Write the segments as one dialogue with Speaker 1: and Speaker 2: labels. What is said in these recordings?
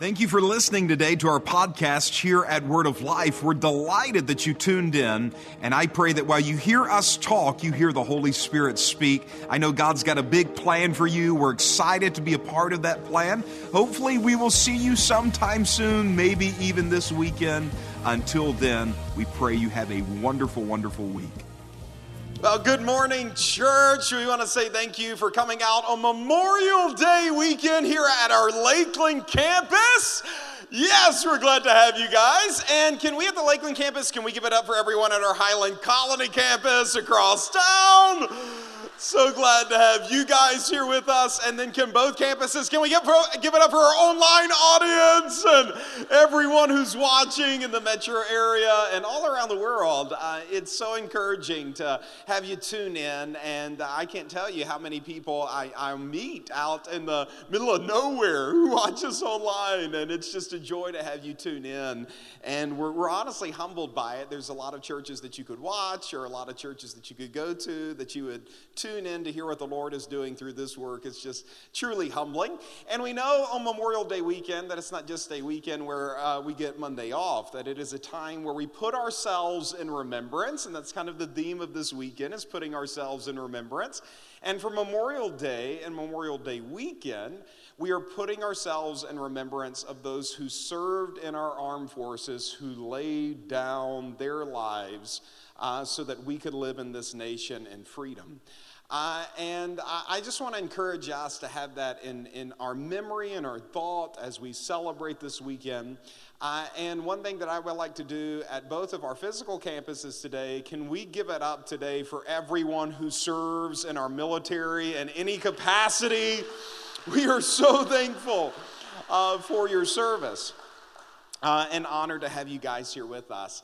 Speaker 1: Thank you for listening today to our podcast here at Word of Life. We're delighted that you tuned in, and I pray that while you hear us talk, you hear the Holy Spirit speak. I know God's got a big plan for you. We're excited to be a part of that plan. Hopefully, we will see you sometime soon, maybe even this weekend. Until then, we pray you have a wonderful, wonderful week.
Speaker 2: Well, good morning, church. We want to say thank you for coming out on Memorial Day weekend here at our Lakeland campus. Yes, we're glad to have you guys. And can we at the Lakeland campus, can we give it up for everyone at our Highland Colony campus across town? So glad to have you guys here with us. And then, can both campuses, can we give, give it up for our online audience and everyone who's watching in the metro area and all around the world? Uh, it's so encouraging to have you tune in. And I can't tell you how many people I, I meet out in the middle of nowhere who watch us online. And it's just a joy to have you tune in. And we're, we're honestly humbled by it. There's a lot of churches that you could watch, or a lot of churches that you could go to that you would tune in to hear what the Lord is doing through this work. It's just truly humbling. And we know on Memorial Day weekend that it's not just a weekend where uh, we get Monday off, that it is a time where we put ourselves in remembrance. And that's kind of the theme of this weekend is putting ourselves in remembrance. And for Memorial Day and Memorial Day weekend, we are putting ourselves in remembrance of those who served in our armed forces, who laid down their lives uh, so that we could live in this nation in freedom. Uh, and I just want to encourage us to have that in, in our memory and our thought as we celebrate this weekend. Uh, and one thing that I would like to do at both of our physical campuses today, can we give it up today for everyone who serves in our military in any capacity? We are so thankful uh, for your service uh, and honored to have you guys here with us.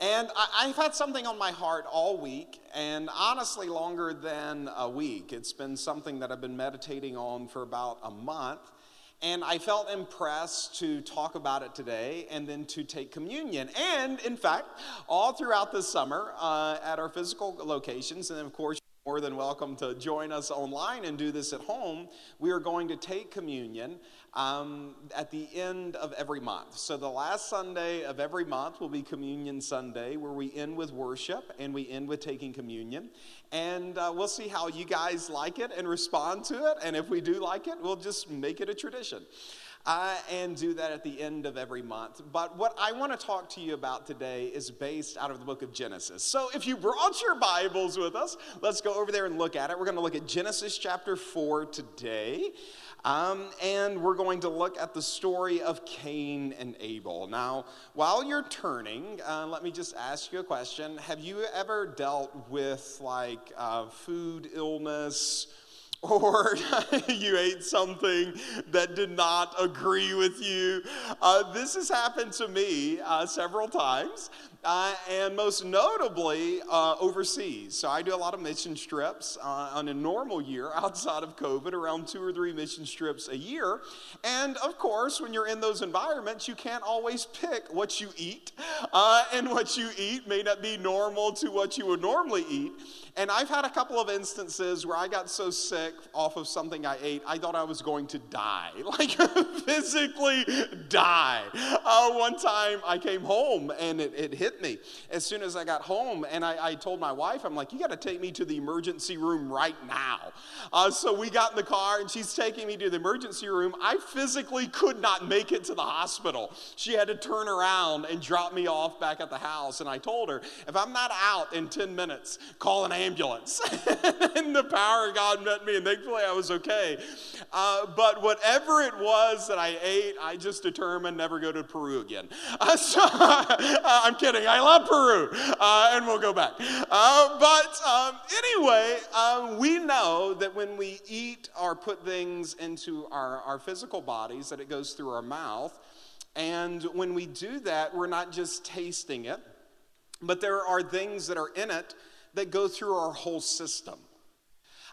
Speaker 2: And I, have had something on my heart all week, and honestly, longer than a week. It's been something that I've been meditating on for about a month. And I felt impressed to talk about it today and then to take communion. And in fact, all throughout the summer uh, at our physical locations, and of course, more than welcome to join us online and do this at home. We are going to take communion um, at the end of every month. So, the last Sunday of every month will be Communion Sunday, where we end with worship and we end with taking communion. And uh, we'll see how you guys like it and respond to it. And if we do like it, we'll just make it a tradition. Uh, and do that at the end of every month. But what I want to talk to you about today is based out of the book of Genesis. So if you brought your Bibles with us, let's go over there and look at it. We're going to look at Genesis chapter 4 today. Um, and we're going to look at the story of Cain and Abel. Now, while you're turning, uh, let me just ask you a question. Have you ever dealt with like uh, food illness? Or you ate something that did not agree with you. Uh, this has happened to me uh, several times uh, and most notably uh, overseas. So I do a lot of mission trips uh, on a normal year outside of COVID, around two or three mission trips a year. And of course, when you're in those environments, you can't always pick what you eat, uh, and what you eat may not be normal to what you would normally eat. And I've had a couple of instances where I got so sick off of something I ate, I thought I was going to die, like physically die. Uh, one time I came home and it, it, hit me as soon as I got home. And I, I told my wife, I'm like, you got to take me to the emergency room right now. Uh, so we got in the car and she's taking me to the emergency room. I physically could not make it to the hospital. She had to turn around and drop me off back at the house. And I told her, if I'm not out in 10 minutes, call an ambulance. and the power of God met me, and thankfully I was okay. Uh, but whatever it was that I ate, I just determined never go to Peru again. Uh, so, I'm kidding. I love Peru, uh, and we'll go back. Uh, but um, anyway, um, we know that when we eat or put things into our, our physical bodies, that it goes through our mouth. And when we do that, we're not just tasting it, but there are things that are in it that go through our whole system.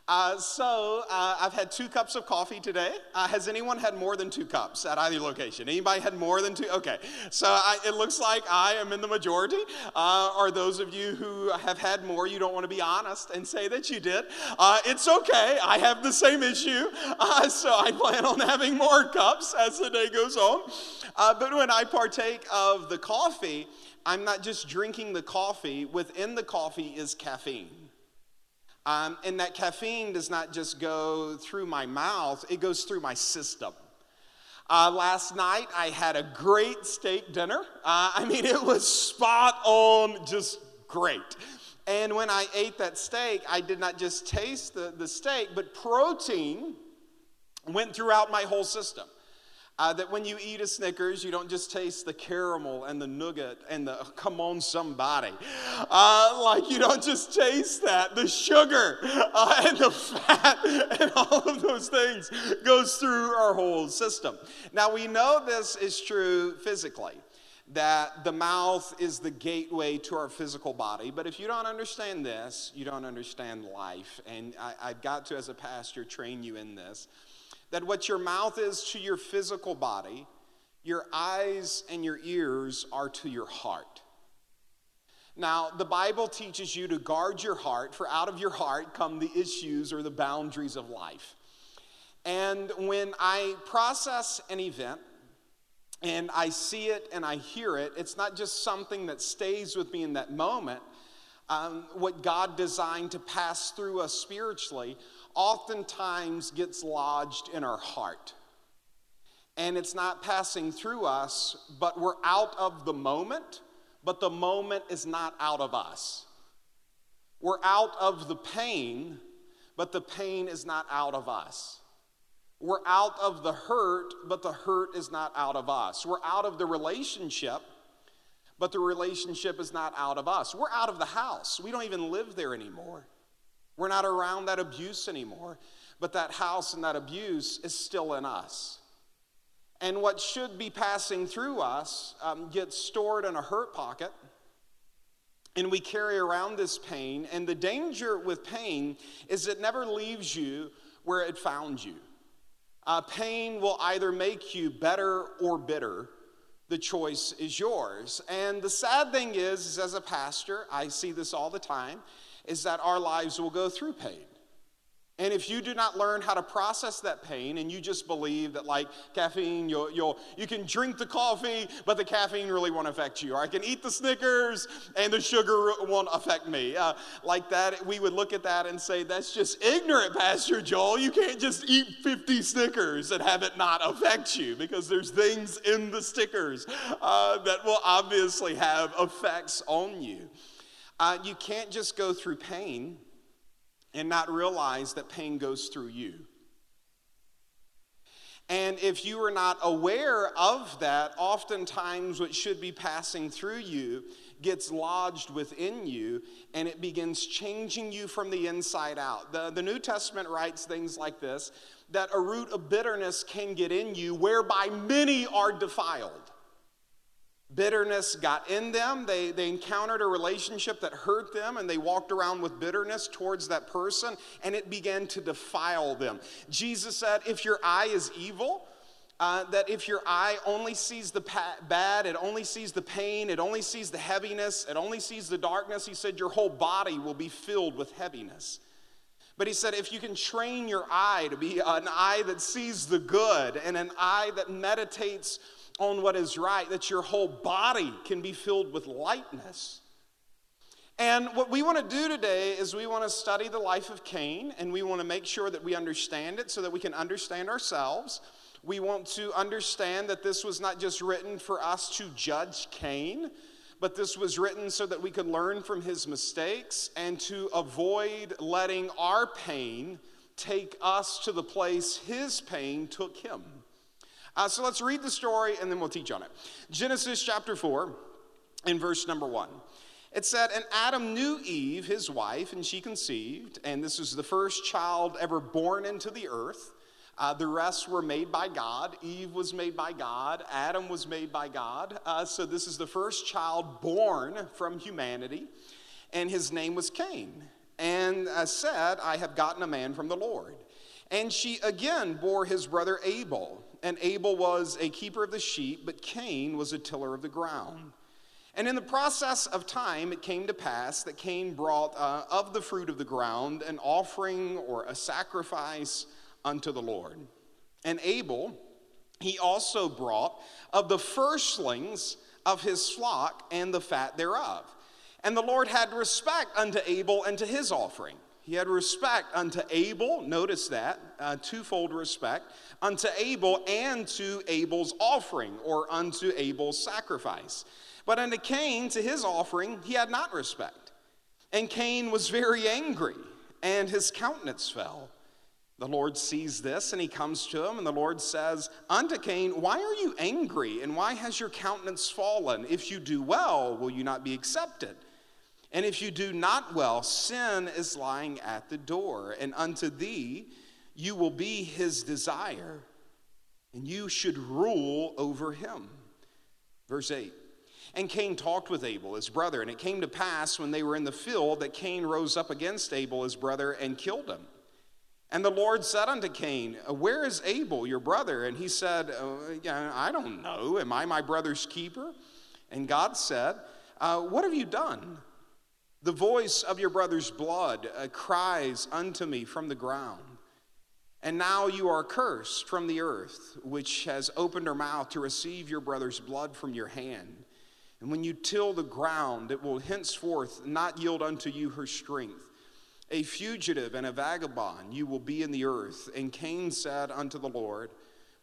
Speaker 2: Uh, so uh, I've had two cups of coffee today. Uh, has anyone had more than two cups at either location? Anybody had more than two? Okay, so I, it looks like I am in the majority. Uh, are those of you who have had more, you don't want to be honest and say that you did? Uh, it's okay. I have the same issue, uh, so I plan on having more cups as the day goes on. but when I partake of the coffee, I'm not just drinking the coffee. Within the coffee is caffeine. Um, and that caffeine does not just go through my mouth, it goes through my system. Uh, last night, I had a great steak dinner. Uh, I mean, it was spot on, just great. And when I ate that steak, I did not just taste the, the steak, but protein went throughout my whole system. Uh, that when you eat a Snickers, you don't just taste the caramel and the nougat and the come on somebody. Uh, like you don't just taste that. The sugar uh, and the fat and all of those things goes through our whole system. Now we know this is true physically. That the mouth is the gateway to our physical body. But if you don't understand this, you don't understand life. And I, I've got to, as a pastor, train you in this that what your mouth is to your physical body, your eyes and your ears are to your heart. Now, the Bible teaches you to guard your heart, for out of your heart come the issues or the boundaries of life. And when I process an event, and I see it and I hear it, it's not just something that stays with me in that moment. Um, what God designed to pass through us spiritually, oftentimes gets lodged in our heart. And it's not passing through us, but we're out of the moment, but the moment is not out of us. We're out of the pain, but the pain is not out of us. We're out of the hurt, but the hurt is not out of us. We're out of the relationship, but the relationship is not out of us. We're out of the house. We don't even live there anymore. We're not around that abuse anymore, but that house and that abuse is still in us. And what should be passing through us um, gets stored in a hurt pocket, and we carry around this pain. And the danger with pain is it never leaves you where it found you. Uh, pain will either make you better or bitter. The choice is yours. And the sad thing is, is as a pastor, I see this all the time is that our lives will go through pain. And if you do not learn how to process that pain and you just believe that, like caffeine, you'll, you'll, you can drink the coffee, but the caffeine really won't affect you. Or I can eat the Snickers and the sugar won't affect me. Uh, like that, we would look at that and say, that's just ignorant, Pastor Joel. You can't just eat 50 Snickers and have it not affect you because there's things in the Snickers uh, that will obviously have effects on you. Uh, you can't just go through pain and not realize that pain goes through you. And if you are not aware of that, oftentimes what should be passing through you gets lodged within you and it begins changing you from the inside out. The, the New Testament writes things like this that a root of bitterness can get in you, whereby many are defiled. Bitterness got in them. They, they encountered a relationship that hurt them, and they walked around with bitterness towards that person, and it began to defile them. Jesus said, If your eye is evil, uh, that if your eye only sees the pa- bad, it only sees the pain, it only sees the heaviness, it only sees the darkness, he said, your whole body will be filled with heaviness. But he said, if you can train your eye to be an eye that sees the good and an eye that meditates on what is right, that your whole body can be filled with lightness. And what we want to do today is we want to study the life of Cain and we want to make sure that we understand it so that we can understand ourselves. We want to understand that this was not just written for us to judge Cain, but this was written so that we could learn from his mistakes and to avoid letting our pain take us to the place his pain took him. Uh, so let's read the story and then we'll teach on it. Genesis chapter 4, in verse number 1. It said, And Adam knew Eve, his wife, and she conceived, and this was the first child ever born into the earth. Uh, the rest were made by God. Eve was made by God. Adam was made by God. Uh, so this is the first child born from humanity, and his name was Cain. and uh, said, I have gotten a man from the Lord. And she again bore his brother Abel. And Abel was a keeper of the sheep, but Cain was a tiller of the ground. And in the process of time, it came to pass that Cain brought uh, of the fruit of the ground an offering or a sacrifice unto the Lord. And Abel, he also brought of the firstlings of his flock and the fat thereof. And the Lord had respect unto Abel and to his offering. He had respect unto Abel, notice that, uh, twofold respect, unto Abel and to Abel's offering or unto Abel's sacrifice. But unto Cain, to his offering, he had not respect. And Cain was very angry, and his countenance fell. The Lord sees this, and he comes to him, and the Lord says unto Cain, Why are you angry, and why has your countenance fallen? If you do well, will you not be accepted? And if you do not well, sin is lying at the door, and unto thee you will be his desire, and you should rule over him. Verse 8 And Cain talked with Abel, his brother, and it came to pass when they were in the field that Cain rose up against Abel, his brother, and killed him. And the Lord said unto Cain, Where is Abel, your brother? And he said, uh, I don't know. Am I my brother's keeper? And God said, uh, What have you done? The voice of your brother's blood uh, cries unto me from the ground. And now you are cursed from the earth, which has opened her mouth to receive your brother's blood from your hand. And when you till the ground, it will henceforth not yield unto you her strength. A fugitive and a vagabond you will be in the earth. And Cain said unto the Lord,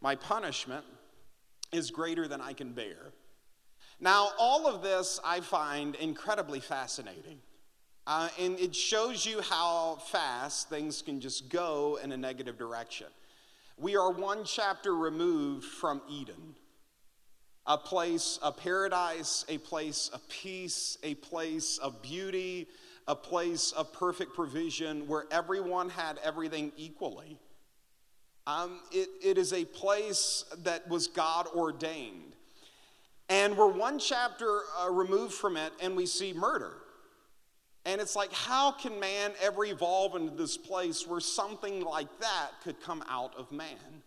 Speaker 2: My punishment is greater than I can bear. Now, all of this I find incredibly fascinating. Uh, and it shows you how fast things can just go in a negative direction. We are one chapter removed from Eden, a place, a paradise, a place of peace, a place of beauty, a place of perfect provision where everyone had everything equally. Um, it, it is a place that was God ordained. And we're one chapter uh, removed from it, and we see murder. And it's like, how can man ever evolve into this place where something like that could come out of man?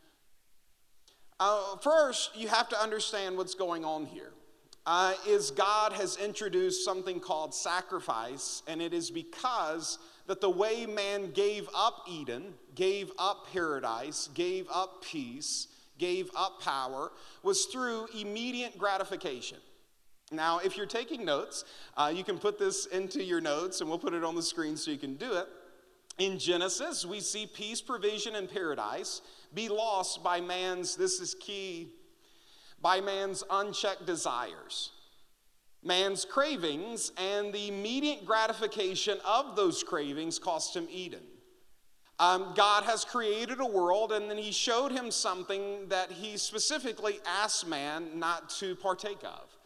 Speaker 2: Uh, first, you have to understand what's going on here. Uh, is God has introduced something called sacrifice, and it is because that the way man gave up Eden, gave up paradise, gave up peace, gave up power, was through immediate gratification. Now, if you're taking notes, uh, you can put this into your notes and we'll put it on the screen so you can do it. In Genesis, we see peace, provision, and paradise be lost by man's, this is key, by man's unchecked desires, man's cravings, and the immediate gratification of those cravings cost him Eden. Um, God has created a world, and then He showed him something that He specifically asked man not to partake of.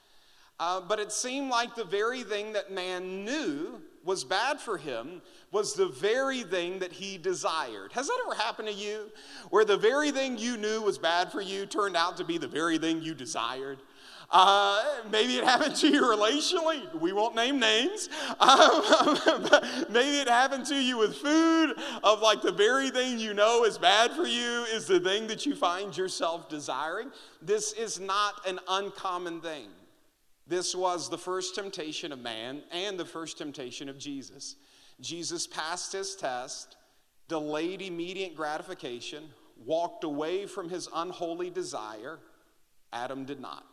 Speaker 2: Uh, but it seemed like the very thing that man knew was bad for him was the very thing that he desired. Has that ever happened to you? Where the very thing you knew was bad for you turned out to be the very thing you desired? Uh, maybe it happened to you relationally. We won't name names. Um, maybe it happened to you with food, of like the very thing you know is bad for you is the thing that you find yourself desiring. This is not an uncommon thing. This was the first temptation of man and the first temptation of Jesus. Jesus passed his test, delayed immediate gratification, walked away from his unholy desire. Adam did not.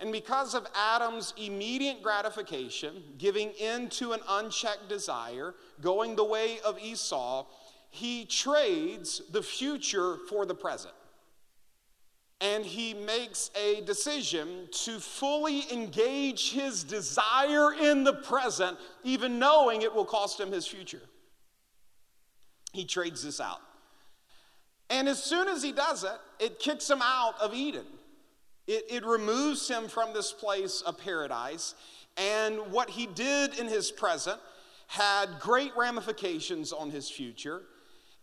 Speaker 2: And because of Adam's immediate gratification, giving in to an unchecked desire, going the way of Esau, he trades the future for the present and he makes a decision to fully engage his desire in the present, even knowing it will cost him his future. He trades this out. And as soon as he does it, it kicks him out of Eden. It, it removes him from this place of paradise. And what he did in his present had great ramifications on his future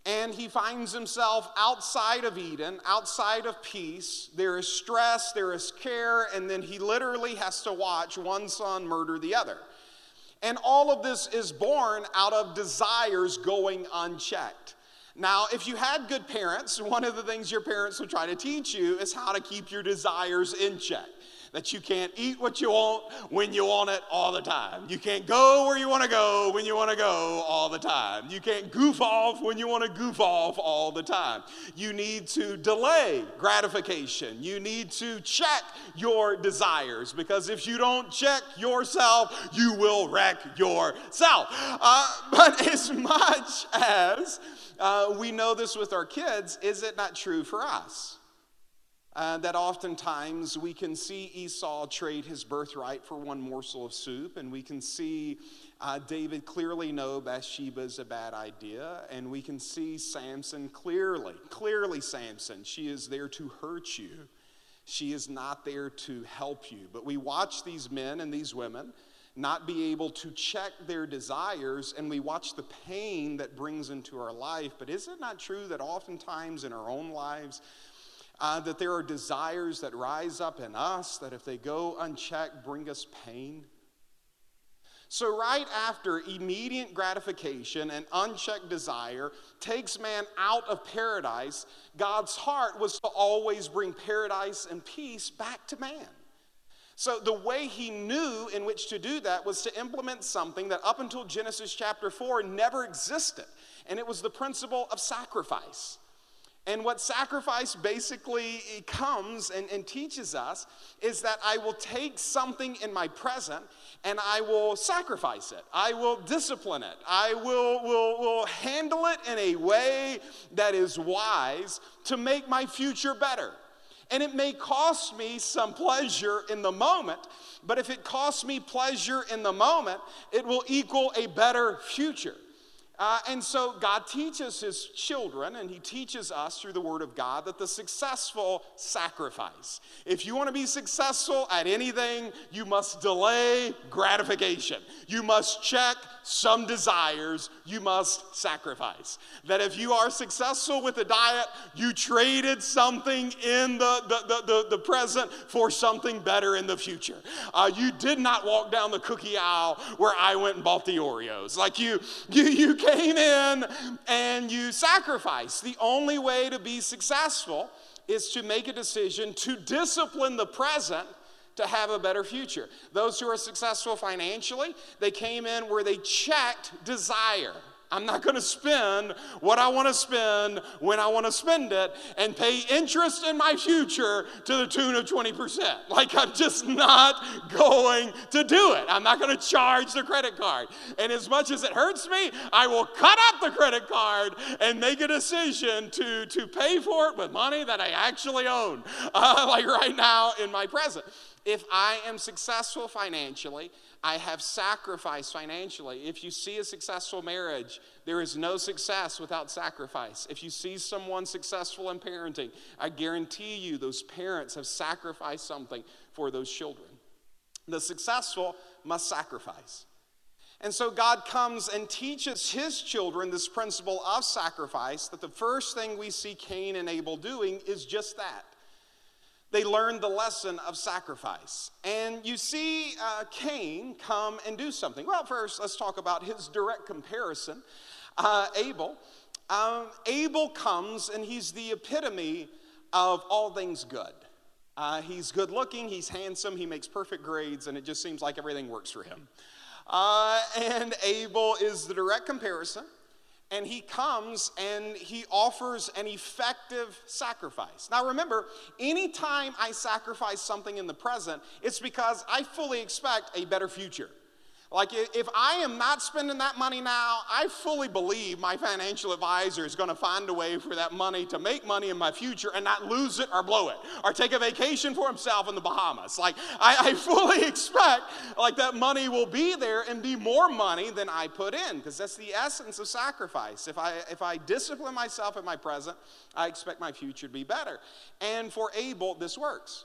Speaker 2: and he finds himself outside of Eden, outside of peace. There is stress, there is care, and then he literally has to watch one son murder the other. And all of this is born out of desires going unchecked. Now, if you had good parents, one of the things your parents would try to teach you is how to keep your desires in check that you can't eat what you want when you want it all the time. You can't go where you want to go when you want to go all the time. You can't goof off when you want to goof off all the time. You need to delay gratification. You need to check your desires because if you don't check yourself, you will wreck yourself. Uh, but as much as uh, we know this with our kids, is it not true for us? Uh, that oftentimes we can see Esau trade his birthright for one morsel of soup, and we can see uh, David clearly know Bathsheba is a bad idea, and we can see Samson clearly, clearly, Samson, she is there to hurt you. She is not there to help you. But we watch these men and these women not be able to check their desires, and we watch the pain that brings into our life. But is it not true that oftentimes in our own lives, uh, that there are desires that rise up in us that, if they go unchecked, bring us pain. So, right after immediate gratification and unchecked desire takes man out of paradise, God's heart was to always bring paradise and peace back to man. So, the way he knew in which to do that was to implement something that up until Genesis chapter 4 never existed, and it was the principle of sacrifice. And what sacrifice basically comes and, and, teaches us is that I will take something in my present and I will sacrifice it. I will discipline it. I will, will, will handle it in a way that is wise to make my future better. And it may cost me some pleasure in the moment, but if it costs me pleasure in the moment, it will equal a better future. Uh, and so God teaches his children, and he teaches us through the word of God, that the successful sacrifice. If you want to be successful at anything, you must delay gratification. You must check some desires, you must sacrifice. That if you are successful with a diet, you traded something in the, the, the, the, the present for something better in the future. Uh, you did not walk down the cookie aisle where I went and bought the Oreos. Like you, you, you came in and you sacrificed. The only way to be successful is to make a decision to discipline the present to have a better future. Those who are successful financially, they came in where they checked desire. I'm not going to spend what I want to spend when I want to spend it and pay interest in my future to the tune of 20%. Like, I'm just not going to do it. I'm not going to charge the credit card. And as much as it hurts me, I will cut up the credit card and make a decision to, to pay for it with money that I actually own, uh, like right now in my present. If I am successful financially, I have sacrificed financially. If you see a successful marriage, there is no success without sacrifice. If you see someone successful in parenting, I guarantee you those parents have sacrificed something for those children. The successful must sacrifice. And so God comes and teaches his children this principle of sacrifice that the first thing we see Cain and Abel doing is just that they learned the lesson of sacrifice. And you see uh, Cain come and do something. Well, first, let's talk about his direct comparison uh, Abel. Um, Abel comes and he's the epitome of all things good. Uh, he's good looking, he's handsome, he makes perfect grades, and it just seems like everything works for him. Uh, and Abel is the direct comparison and he comes and he offers an effective sacrifice. Now remember, anytime I sacrifice something in the present, it's because I fully expect a better future. Like, if I am not spending that money now, I fully believe my financial advisor is going to find a way for that money to make money in my future and not lose it or blow it or take a vacation for himself in the Bahamas. Like, I, I fully expect like that money will be there and be more money than I put in because that's the essence of sacrifice. If I, if I discipline myself in my present, I expect my future to be better. And for Abel, this works.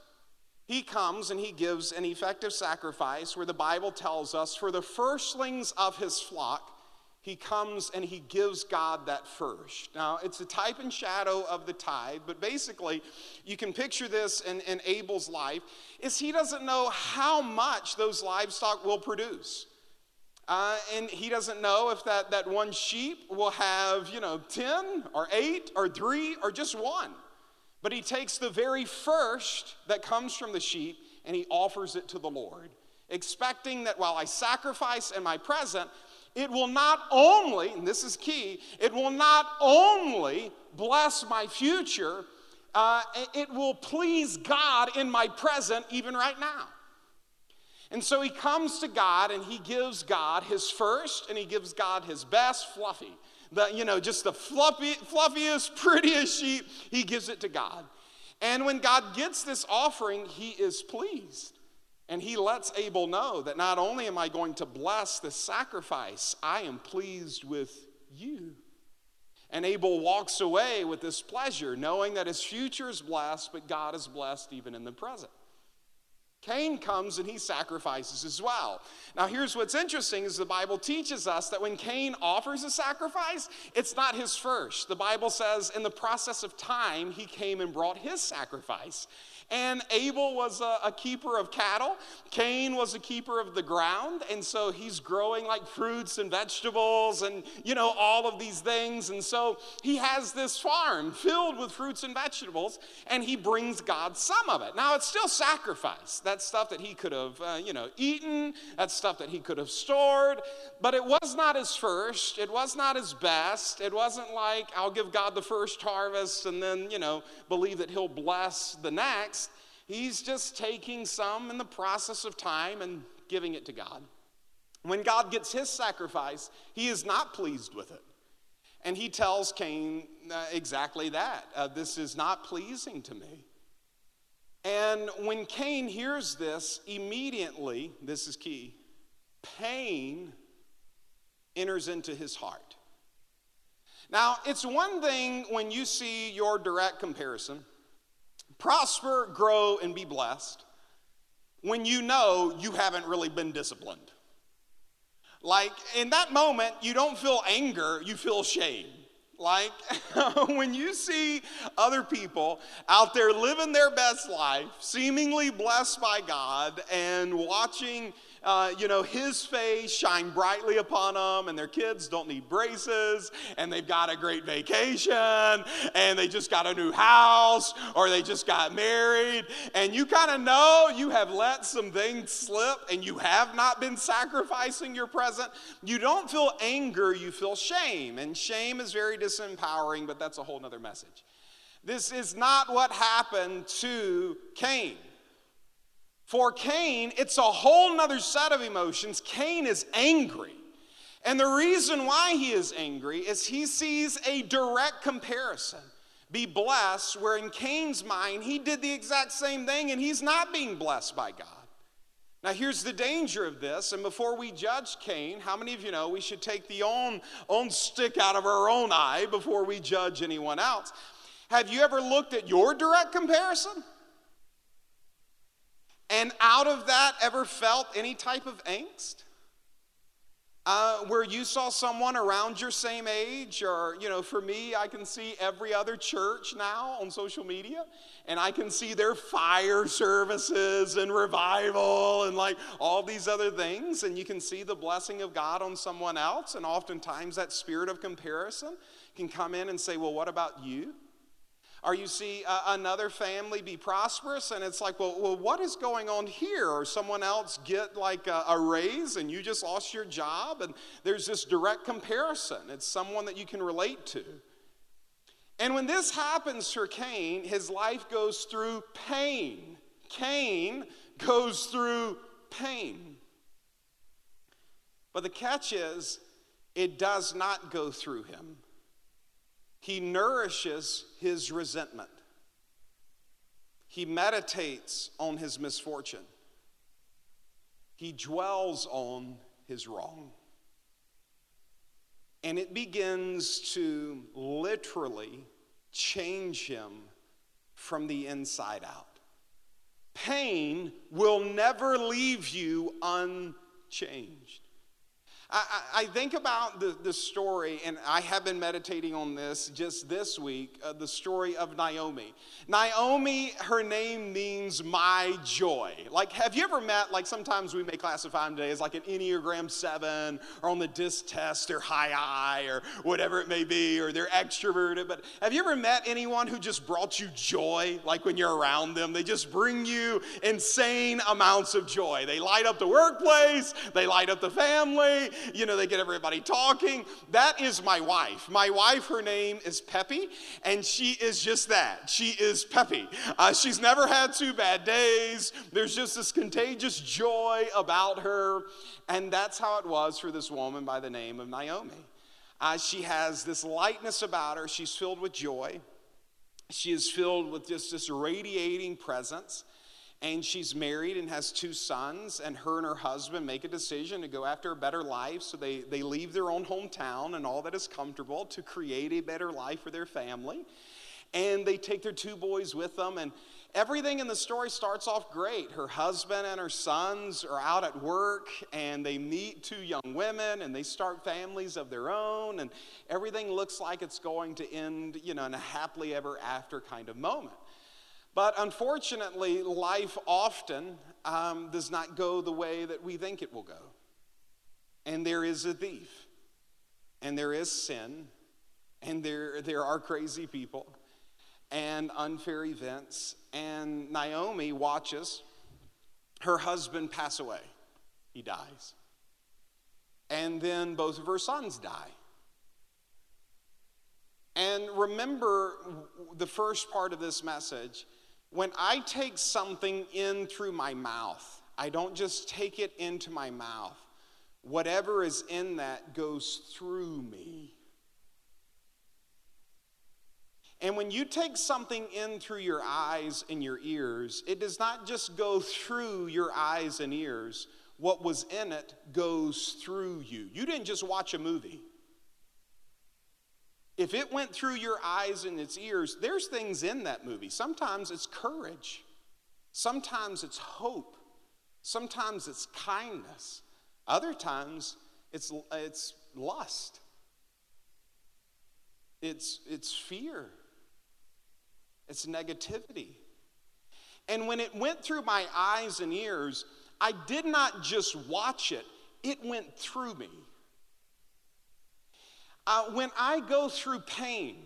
Speaker 2: He comes and he gives an effective sacrifice where the Bible tells us for the firstlings of his flock, he comes and he gives God that first. Now, it's a type and shadow of the tithe, but basically, you can picture this in, in Abel's life, is he doesn't know how much those livestock will produce. Uh, and he doesn't know if that, that one sheep will have, you know, 10 or 8 or 3 or just one. But he takes the very first that comes from the sheep and he offers it to the Lord, expecting that while I sacrifice in my present, it will not only, and this is key, it will not only bless my future, uh, it will please God in my present, even right now. And so he comes to God and he gives God his first and he gives God his best, fluffy. The, you know, just the fluffy, fluffiest, prettiest sheep, he gives it to God. And when God gets this offering, he is pleased. And he lets Abel know that not only am I going to bless the sacrifice, I am pleased with you. And Abel walks away with this pleasure, knowing that his future is blessed, but God is blessed even in the present. Cain comes and he sacrifices as well. Now, here's what's interesting is the Bible teaches us that when Cain offers a sacrifice, it's not his first. The Bible says in the process of time, he came and brought his sacrifice. And Abel was a, a, keeper of cattle. Cain was a keeper of the ground. And so he's growing like fruits and vegetables and, you know, all of these things. And so he has this farm filled with fruits and vegetables, and he brings God some of it. Now, it's still sacrifice. That's stuff that he could have, uh, you know, eaten. That's stuff that he could have stored. But it was not his first. It was not his best. It wasn't like, I'll give God the first harvest and then, you know, believe that he'll bless the next. He's just taking some in the process of time and giving it to God. When God gets his sacrifice, he is not pleased with it. And he tells Cain uh, exactly that. Uh, this is not pleasing to me. And when Cain hears this, immediately, this is key, pain enters into his heart. Now, it's one thing when you see your direct comparison prosper, grow, and be blessed when you know you haven't really been disciplined. Like in that moment, you don't feel anger, you feel shame. Like when you see other people out there living their best life, seemingly blessed by God, and watching uh, you know, his face shine brightly upon them, and their kids don't need braces, and they've got a great vacation, and they just got a new house, or they just got married, and you kind of know you have let some things slip, and you have not been sacrificing your present. You don't feel anger, you feel shame, and shame is very disempowering, but that's a whole other message. This is not what happened to Cain. For Cain, it's a whole nother set of emotions. Cain is angry. And the reason why he is angry is he sees a direct comparison. Be blessed, where in Cain's mind, he did the exact same thing and he's not being blessed by God. Now, here's the danger of this. And before we judge Cain, how many of you know we should take the own, own stick out of our own eye before we judge anyone else? Have you ever looked at your direct comparison? And out of that, ever felt any type of angst? Uh, where you saw someone around your same age, or, you know, for me, I can see every other church now on social media, and I can see their fire services and revival and like all these other things, and you can see the blessing of God on someone else, and oftentimes that spirit of comparison can come in and say, Well, what about you? Or you see uh, another family be prosperous and it's like well, well what is going on here? Or someone else get like a, a, raise and you just lost your job? And there's this direct comparison. It's someone that you can relate to. And when this happens for cain his life goes through pain. Cain goes through pain. But the catch is it does not go through him he nourishes his resentment. He meditates on his misfortune. He dwells on his wrong. And it begins to literally change him from the inside out. Pain will never leave you unchanged. I, I think about the, the story, and I have been meditating on this just this week uh, the story of Naomi. Naomi, her name means my joy. Like, have you ever met, like, sometimes we may classify them today as like an Enneagram 7 or on the DISC test or high I or whatever it may be, or they're extroverted. But have you ever met anyone who just brought you joy, like when you're around them? They just bring you insane amounts of joy. They light up the workplace, they light up the family you know, they get everybody talking. That is my wife. My wife, her name is Peppy, and she is just that. She is Peppy. Uh, she's never had two bad days. There's just this contagious joy about her. And that's how it was for this woman by the name of Naomi. Uh, she has this lightness about her, she's filled with joy. She is filled with just this radiating presence and she's married and has two sons and her and her husband make a decision to go after a better life so they, they leave their own hometown and all that is comfortable to create a better life for their family. And they take their two boys with them and everything in the story starts off great. Her husband and her sons are out at work and they meet two young women and they start families of their own and everything looks like it's going to end you know in a happily ever after kind of moment but unfortunately, life often um, does not go the way that we think it will go. And there is a thief, and there is sin, and there, there are crazy people, and unfair events. And Naomi watches her husband pass away, he dies. And then both of her sons die. And remember the first part of this message when I take something in through my mouth, I don't just take it into my mouth. Whatever is in that goes through me. And when you take something in through your eyes and your ears, it does not just go through your eyes and ears. What was in it goes through you. You didn't just watch a movie. If it went through your eyes and its ears, there's things in that movie. Sometimes it's courage, sometimes it's hope, sometimes it's kindness, other times it's, it's lust, it's, it's fear, it's negativity. And when it went through my eyes and ears, I did not just watch it, it went through me. Uh, when I go through pain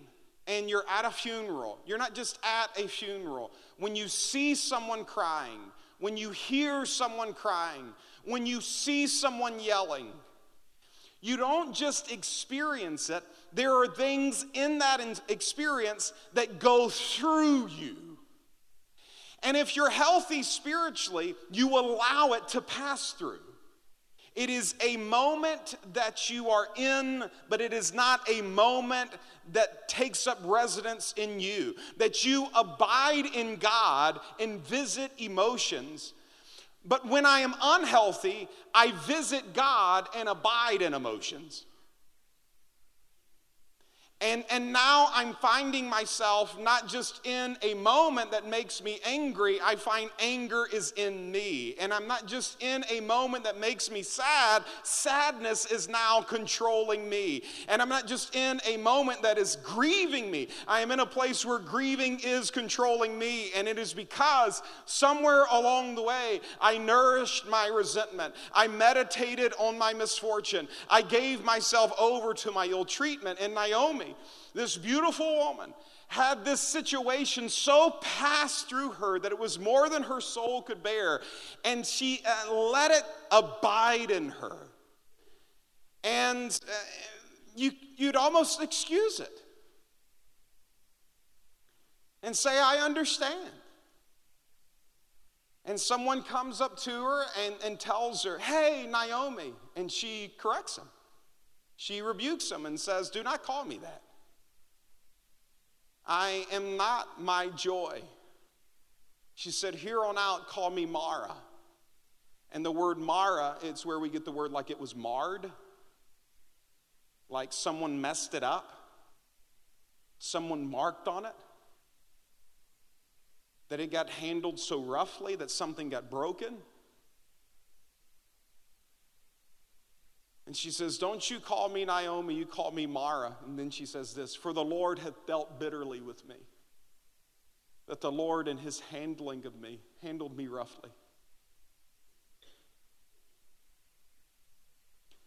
Speaker 2: and you're at a funeral, you're not just at a funeral, when you see someone crying, when you hear someone crying, when you see someone yelling, you don't just experience it, there are things in that experience that go through you. And if you're healthy spiritually, you allow it to pass through. It is a moment that you are in, but it is not a moment that takes up residence in you. That you abide in God and visit emotions. But when I am unhealthy, I visit God and abide in emotions. And, and now I'm finding myself not just in a moment that makes me angry, I find anger is in me. And I'm not just in a moment that makes me sad, sadness is now controlling me. And I'm not just in a moment that is grieving me, I am in a place where grieving is controlling me. And it is because somewhere along the way, I nourished my resentment, I meditated on my misfortune, I gave myself over to my ill treatment. And Naomi, this beautiful woman, had this situation so pass through her that it was more than her soul could bear, and she uh, let it abide in her. And uh, you, you'd almost excuse it and say, I understand. And someone comes up to her and, and tells her, Hey, Naomi. And she corrects him. She rebukes him and says, Do not call me that. I am not my joy. She said, Here on out, call me Mara. And the word Mara, it's where we get the word like it was marred, like someone messed it up, someone marked on it, that it got handled so roughly that something got broken. And she says, Don't you call me Naomi, you call me Mara. And then she says this For the Lord hath dealt bitterly with me. That the Lord in his handling of me handled me roughly.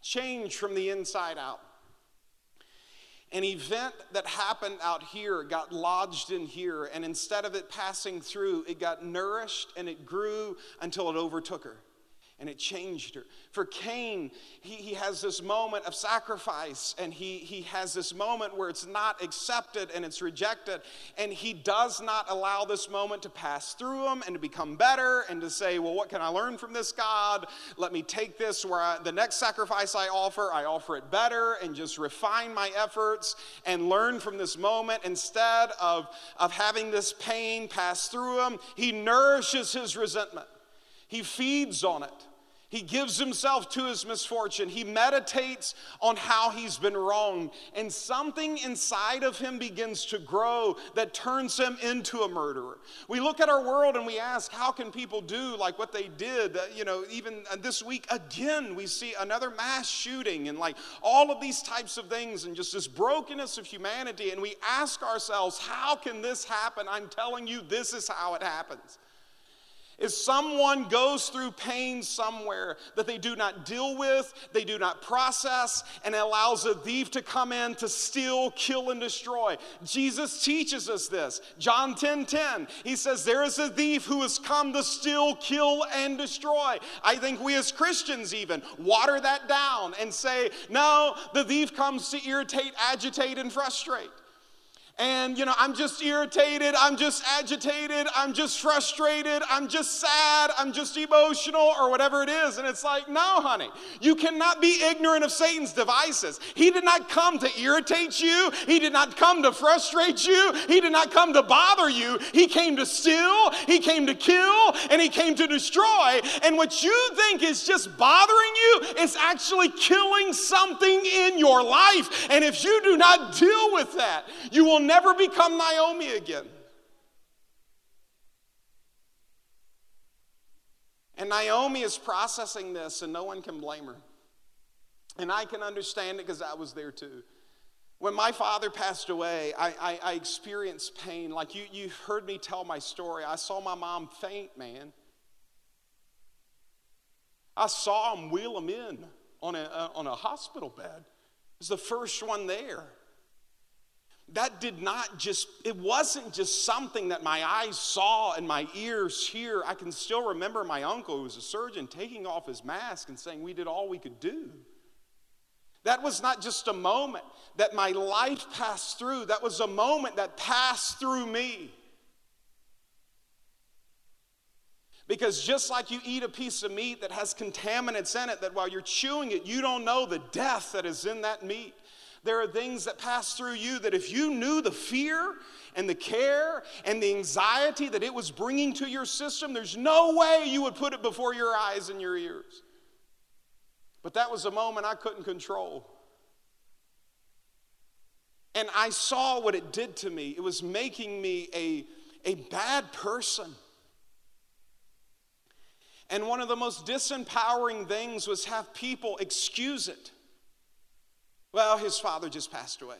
Speaker 2: Change from the inside out. An event that happened out here got lodged in here, and instead of it passing through, it got nourished and it grew until it overtook her and it changed her. For Cain, he, he has this moment of sacrifice and he, he has this moment where it's not accepted and it's rejected. And he does not allow this moment to pass through him and to become better and to say, Well, what can I learn from this God? Let me take this where I, the next sacrifice I offer, I offer it better and just refine my efforts and learn from this moment. Instead of, of having this pain pass through him, he nourishes his resentment. He feeds on it. He gives himself to his misfortune. He meditates on how he's been wronged. And something inside of him begins to grow that turns him into a murderer. We look at our world and we ask, how can people do like what they did? Uh, you know, even uh, this week, again, we see another mass shooting and like all of these types of things and just this brokenness of humanity. And we ask ourselves, how can this happen? I'm telling you, this is how it happens is someone goes through pain somewhere that they do not deal with, they do not process, and allows a thief to come in to steal, kill, and destroy. Jesus teaches us this. John 10 10, he says, There is a thief who has come to steal, kill, and destroy. I think we as Christians even water that down and say, No, the thief comes to irritate, agitate, and frustrate and you know i'm just irritated i'm just agitated i'm just frustrated i'm just sad i'm just emotional or whatever it is. And it's like no honey you cannot be ignorant of satan's devices. He did not come to irritate you. He did not come to frustrate you. He did not come to bother you. He came to steal. He came to kill. And he came to destroy. And what you think is just bothering you is actually killing something in your life. And if you do not deal with that you will never become Naomi again. And Naomi is processing this, and no one can blame her. And I can understand it because I was there too. When my father passed away, I, I, I, experienced pain. Like you, you heard me tell my story. I saw my mom faint, man. I saw him wheel him in on a, uh, on a hospital bed. It was the first one there that did not just, it wasn't just something that my eyes saw and my ears hear. I can still remember my uncle, who was a surgeon, taking off his mask and saying, We did all we could do. That was not just a moment that my life passed through, that was a moment that passed through me. Because just like you eat a piece of meat that has contaminants in it, that while you're chewing it, you don't know the death that is in that meat. There are things that pass through you that if you knew the fear and the care and the anxiety that it was bringing to your system, there's no way you would put it before your eyes and your ears. But that was a moment I couldn't control. And I saw what it did to me. It was making me a, a bad person. And one of the most disempowering things was have people excuse it. Well, his father just passed away.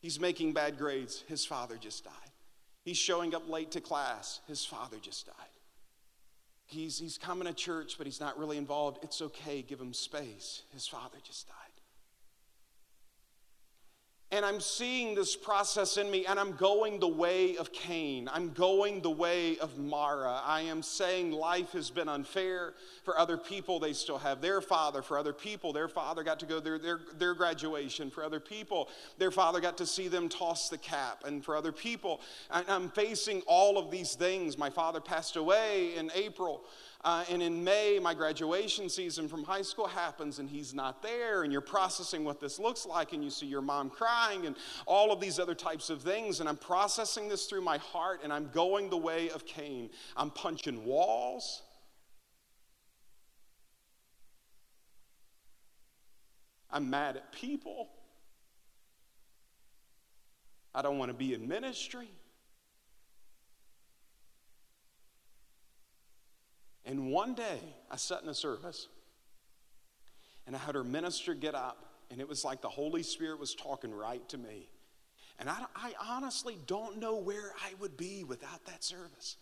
Speaker 2: He's making bad grades. His father just died. He's showing up late to class. His father just died. He's, he's coming to church, but he's not really involved. It's okay, give him space. His father just died. And I'm seeing this process in me, and I'm going the way of Cain. I'm going the way of Mara. I am saying life has been unfair. For other people, they still have their father. For other people, their father got to go their, their, their graduation. For other people, their father got to see them toss the cap. And for other people, I'm facing all of these things. My father passed away in April. Uh, and in May, my graduation season from high school happens, and he's not there, and you're processing what this looks like, and you see your mom crying, and all of these other types of things. And I'm processing this through my heart, and I'm going the way of Cain. I'm punching walls. I'm mad at people. I don't want to be in ministry. And one day, I sat in a service, And I had her minister get up, and it was like the Holy Spirit was talking right to me. And I, I honestly don't know where I would be without that service.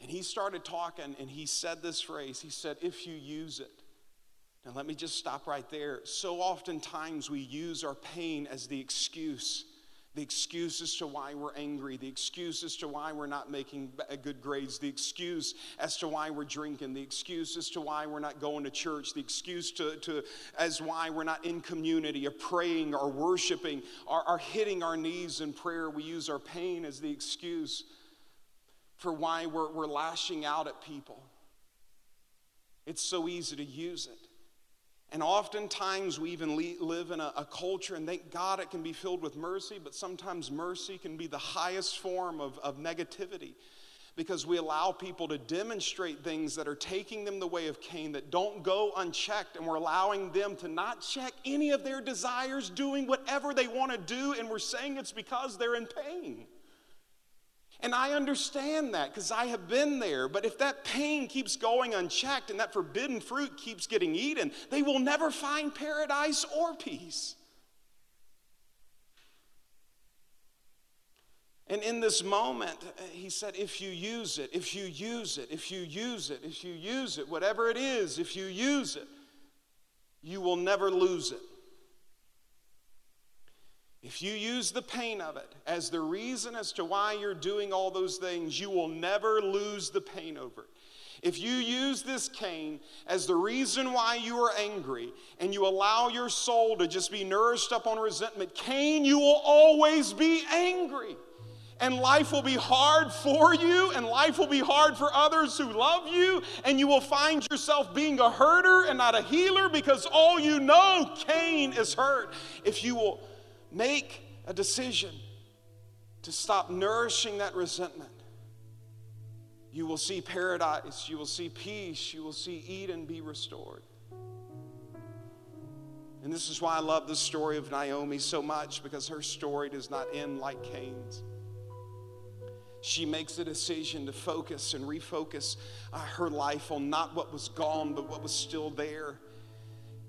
Speaker 2: And he started talking, and he said this phrase He said, If you use it. Now, let me just stop right there. So oftentimes we use our pain as the excuse the excuse as to why we're angry, the excuse as to why we're not making uh, good grades, the excuse as to why we're drinking, the excuse as to why we're not going to church, the excuse to, to as why we're not in community or praying or worshiping or, or hitting our knees in prayer. We use our pain as the excuse for why we're, we're lashing out at people. It's so easy to use it. And oftentimes we even live in a, a, culture, and thank God it can be filled with mercy, but sometimes mercy can be the highest form of, of negativity because we allow people to demonstrate things that are taking them the way of Cain that don't go unchecked, and we're allowing them to not check any of their desires, doing whatever they want to do, and we're saying it's because they're in pain. And I understand that because I have been there. But if that pain keeps going unchecked and that forbidden fruit keeps getting eaten, they will never find paradise or peace. And in this moment, he said, if you use it, if you use it, if you use it, if you use it, whatever it is, if you use it, you will never lose it. If you use the pain of it as the reason as to why you're doing all those things, you will never lose the pain over it. If you use this Cain as the reason why you are angry and you allow your soul to just be nourished up on resentment, Cain, you will always be angry. And life will be hard for you, and life will be hard for others who love you, and you will find yourself being a herder and not a healer because all you know, Cain is hurt. If you will Make a decision to stop nourishing that resentment. You will see paradise, you will see peace, you will see Eden be restored. And this is why I love the story of Naomi so much because her story does not end like Cain's. She makes a decision to focus and refocus uh, her life on not what was gone, but what was still there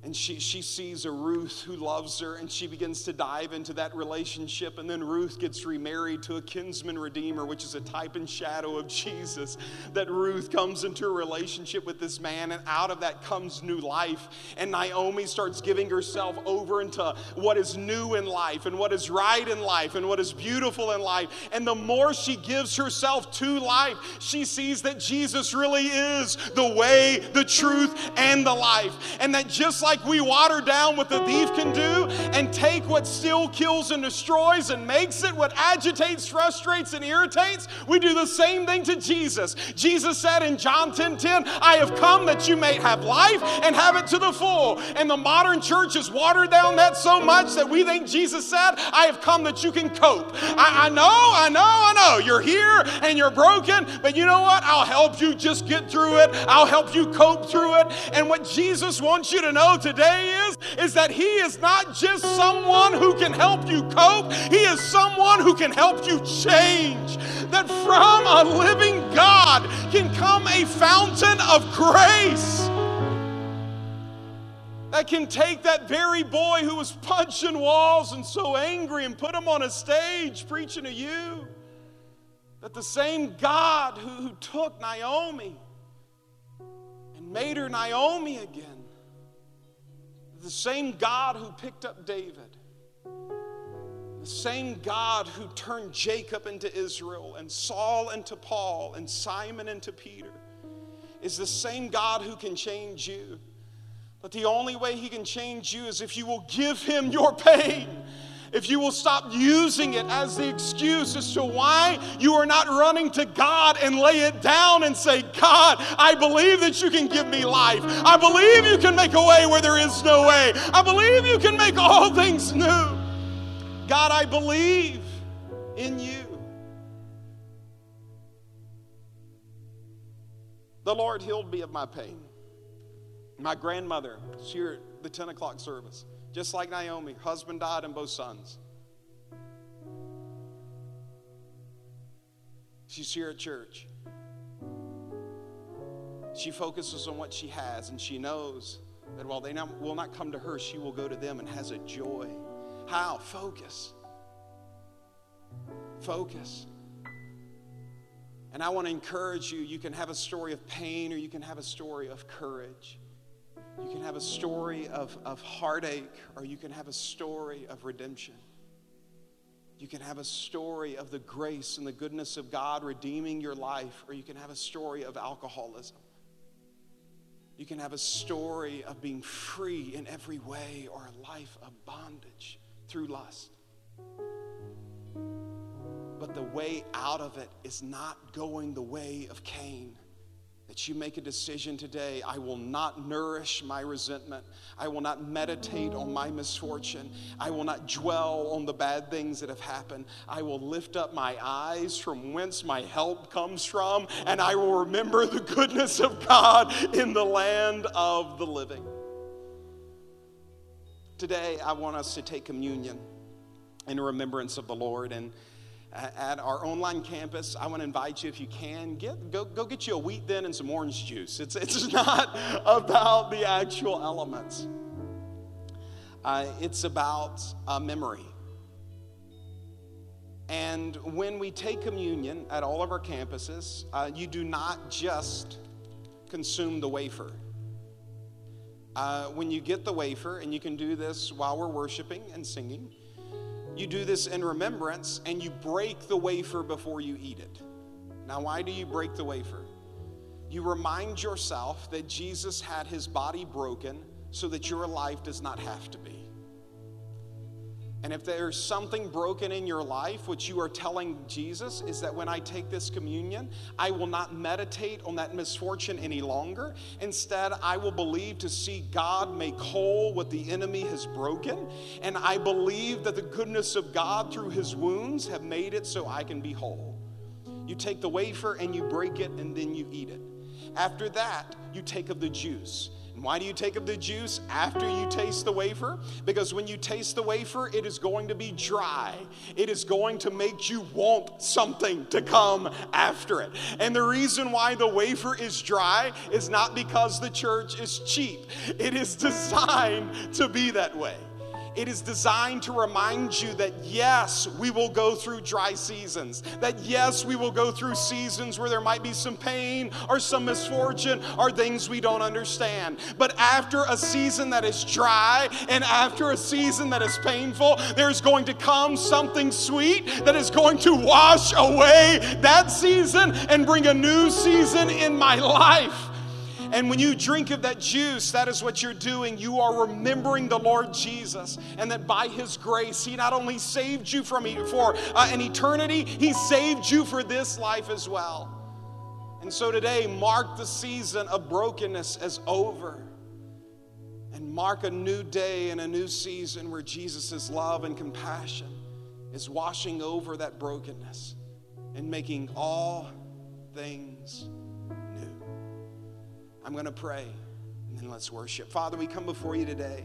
Speaker 2: and she, she sees a Ruth who loves her, and she begins to dive into that relationship. And then Ruth gets remarried to a kinsman redeemer, which is a type and shadow of Jesus. That Ruth comes into a relationship with this man, and out of that comes new life. And Naomi starts giving herself over into what is new in life, and what is right in life, and what is beautiful in life. And the more she gives herself to life, she sees that Jesus really is the way, the truth, and the life. And that just like like we water down what the thief can do and take what still kills and destroys and makes it what agitates, frustrates, and irritates, we do the same thing to Jesus. Jesus said in John 10 10, I have come that you may have life and have it to the full. And the modern church has watered down that so much that we think Jesus said, I have come that you can cope. I, I know, I know, I know. You're here and you're broken, but you know what? I'll help you just get through it. I'll help you cope through it. And what Jesus wants you to know today is, is that He is not just someone who can help you cope, He is someone who can help you change. That from a living God can come a fountain of grace that can take that very boy who was punching walls and so angry and put him on a stage preaching to you. That the same God who, who took Naomi and made her Naomi again the same God who picked up David, the same God who turned Jacob into Israel and Saul into Paul and Simon into Peter, is the same God who can change you. But the only way he can change you is if you will give him your pain if you will stop using it as the excuse as to why you are not running to God and lay it down and say, God, I believe that you can give me life. I believe you can make a way where there is no way. I believe you can make all things new. God, I believe in you. The Lord healed me of my pain. My grandmother, she at the 10 o'clock service. Just like Naomi, husband died and both sons. She's here at church. She focuses on what she has, and she knows that while they not, will not come to her, she will go to them and has a joy. How? Focus. Focus. And I want to encourage you you can have a story of pain or you can have a story of courage. You can have a story of, of heartache or you can have a story of redemption. You can have a story of the grace and the goodness of God redeeming your life, or you can have a story of alcoholism. You can have a story of being free in every way or a life of bondage through lust. But the way out of it is not going the way of Cain that you make a decision today I will not nourish my resentment. I will not meditate on my misfortune. I will not dwell on the bad things that have happened. I will lift up my eyes from whence my help comes from, and I will remember the goodness of God in the land of the living. Today, I want us to take communion in remembrance of the Lord. And at our online campus. I want to invite you, if you can, get, go, go get you a wheat thin and some orange juice. It's, it's not about the actual elements, uh, it's about a memory. And when we take communion at all of our campuses, uh, you do not just consume the wafer. Uh, when you get the wafer, and you can do this while we're worshiping and singing, you do this in remembrance and you break the wafer before you eat it. Now, why do you break the wafer? You remind yourself that Jesus had his body broken so that your life does not have to be. And if there's something broken in your life, what you are telling Jesus is that when I take this communion, I will not meditate on that misfortune any longer. Instead, I will believe to see God make whole what the enemy has broken. And I believe that the goodness of God through his wounds have made it so I can be whole. You take the wafer and you break it and then you eat it. After that, you take of the juice why do you take of the juice after you taste the wafer? Because when you taste the wafer, it is going to be dry. It is going to make you want something to come after it. And the reason why the wafer is dry is not because the church is cheap, it is designed to be that way. It is designed to remind you that yes, we will go through dry seasons. That yes, we will go through seasons where there might be some pain or some misfortune or things we don't understand. But after a season that is dry and after a season that is painful, there's going to come something sweet that is going to wash away that season and bring a new season in my life. And when you drink of that juice, that is what you're doing. You are remembering the Lord Jesus, and that by His grace, He not only saved you from for uh, an eternity, He saved you for this life as well. And so today, mark the season of brokenness as over. And mark a new day and a new season where Jesus' love and compassion is washing over that brokenness and making all things I'm going to pray and then let's worship. Father, we come before you today.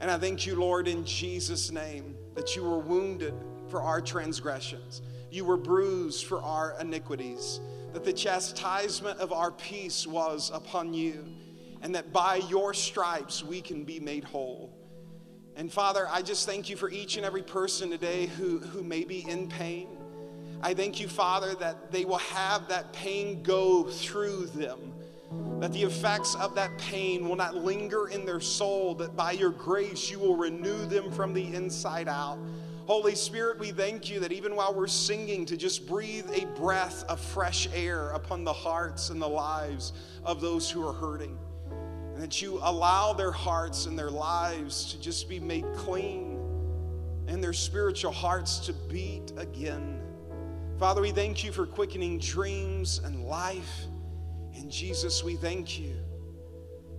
Speaker 2: And I thank you, Lord, in Jesus' name, that you were wounded for our transgressions, you were bruised for our iniquities, that the chastisement of our peace was upon you, and that by your stripes we can be made whole. And Father, I just thank you for each and every person today who, who may be in pain. I thank you, Father, that they will have that pain go through them that the effects of that pain will not linger in their soul, that by your grace you will renew them from the inside out. Holy Spirit, we thank you that even while we're singing, to just breathe a breath of fresh air upon the hearts and the lives of those who are hurting. And that you allow their hearts and their lives to just be made clean and their spiritual hearts to beat again. Father, we thank you for quickening dreams and life. And Jesus, we thank you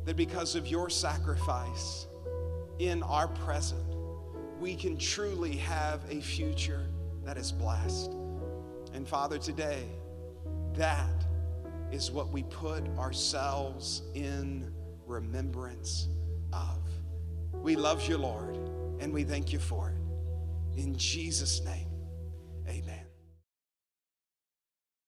Speaker 2: that because of your sacrifice in our present, we can truly have a future that is blessed. And Father, today, that is what we put ourselves in remembrance of. We love you, Lord, and we thank you for it. In Jesus' name.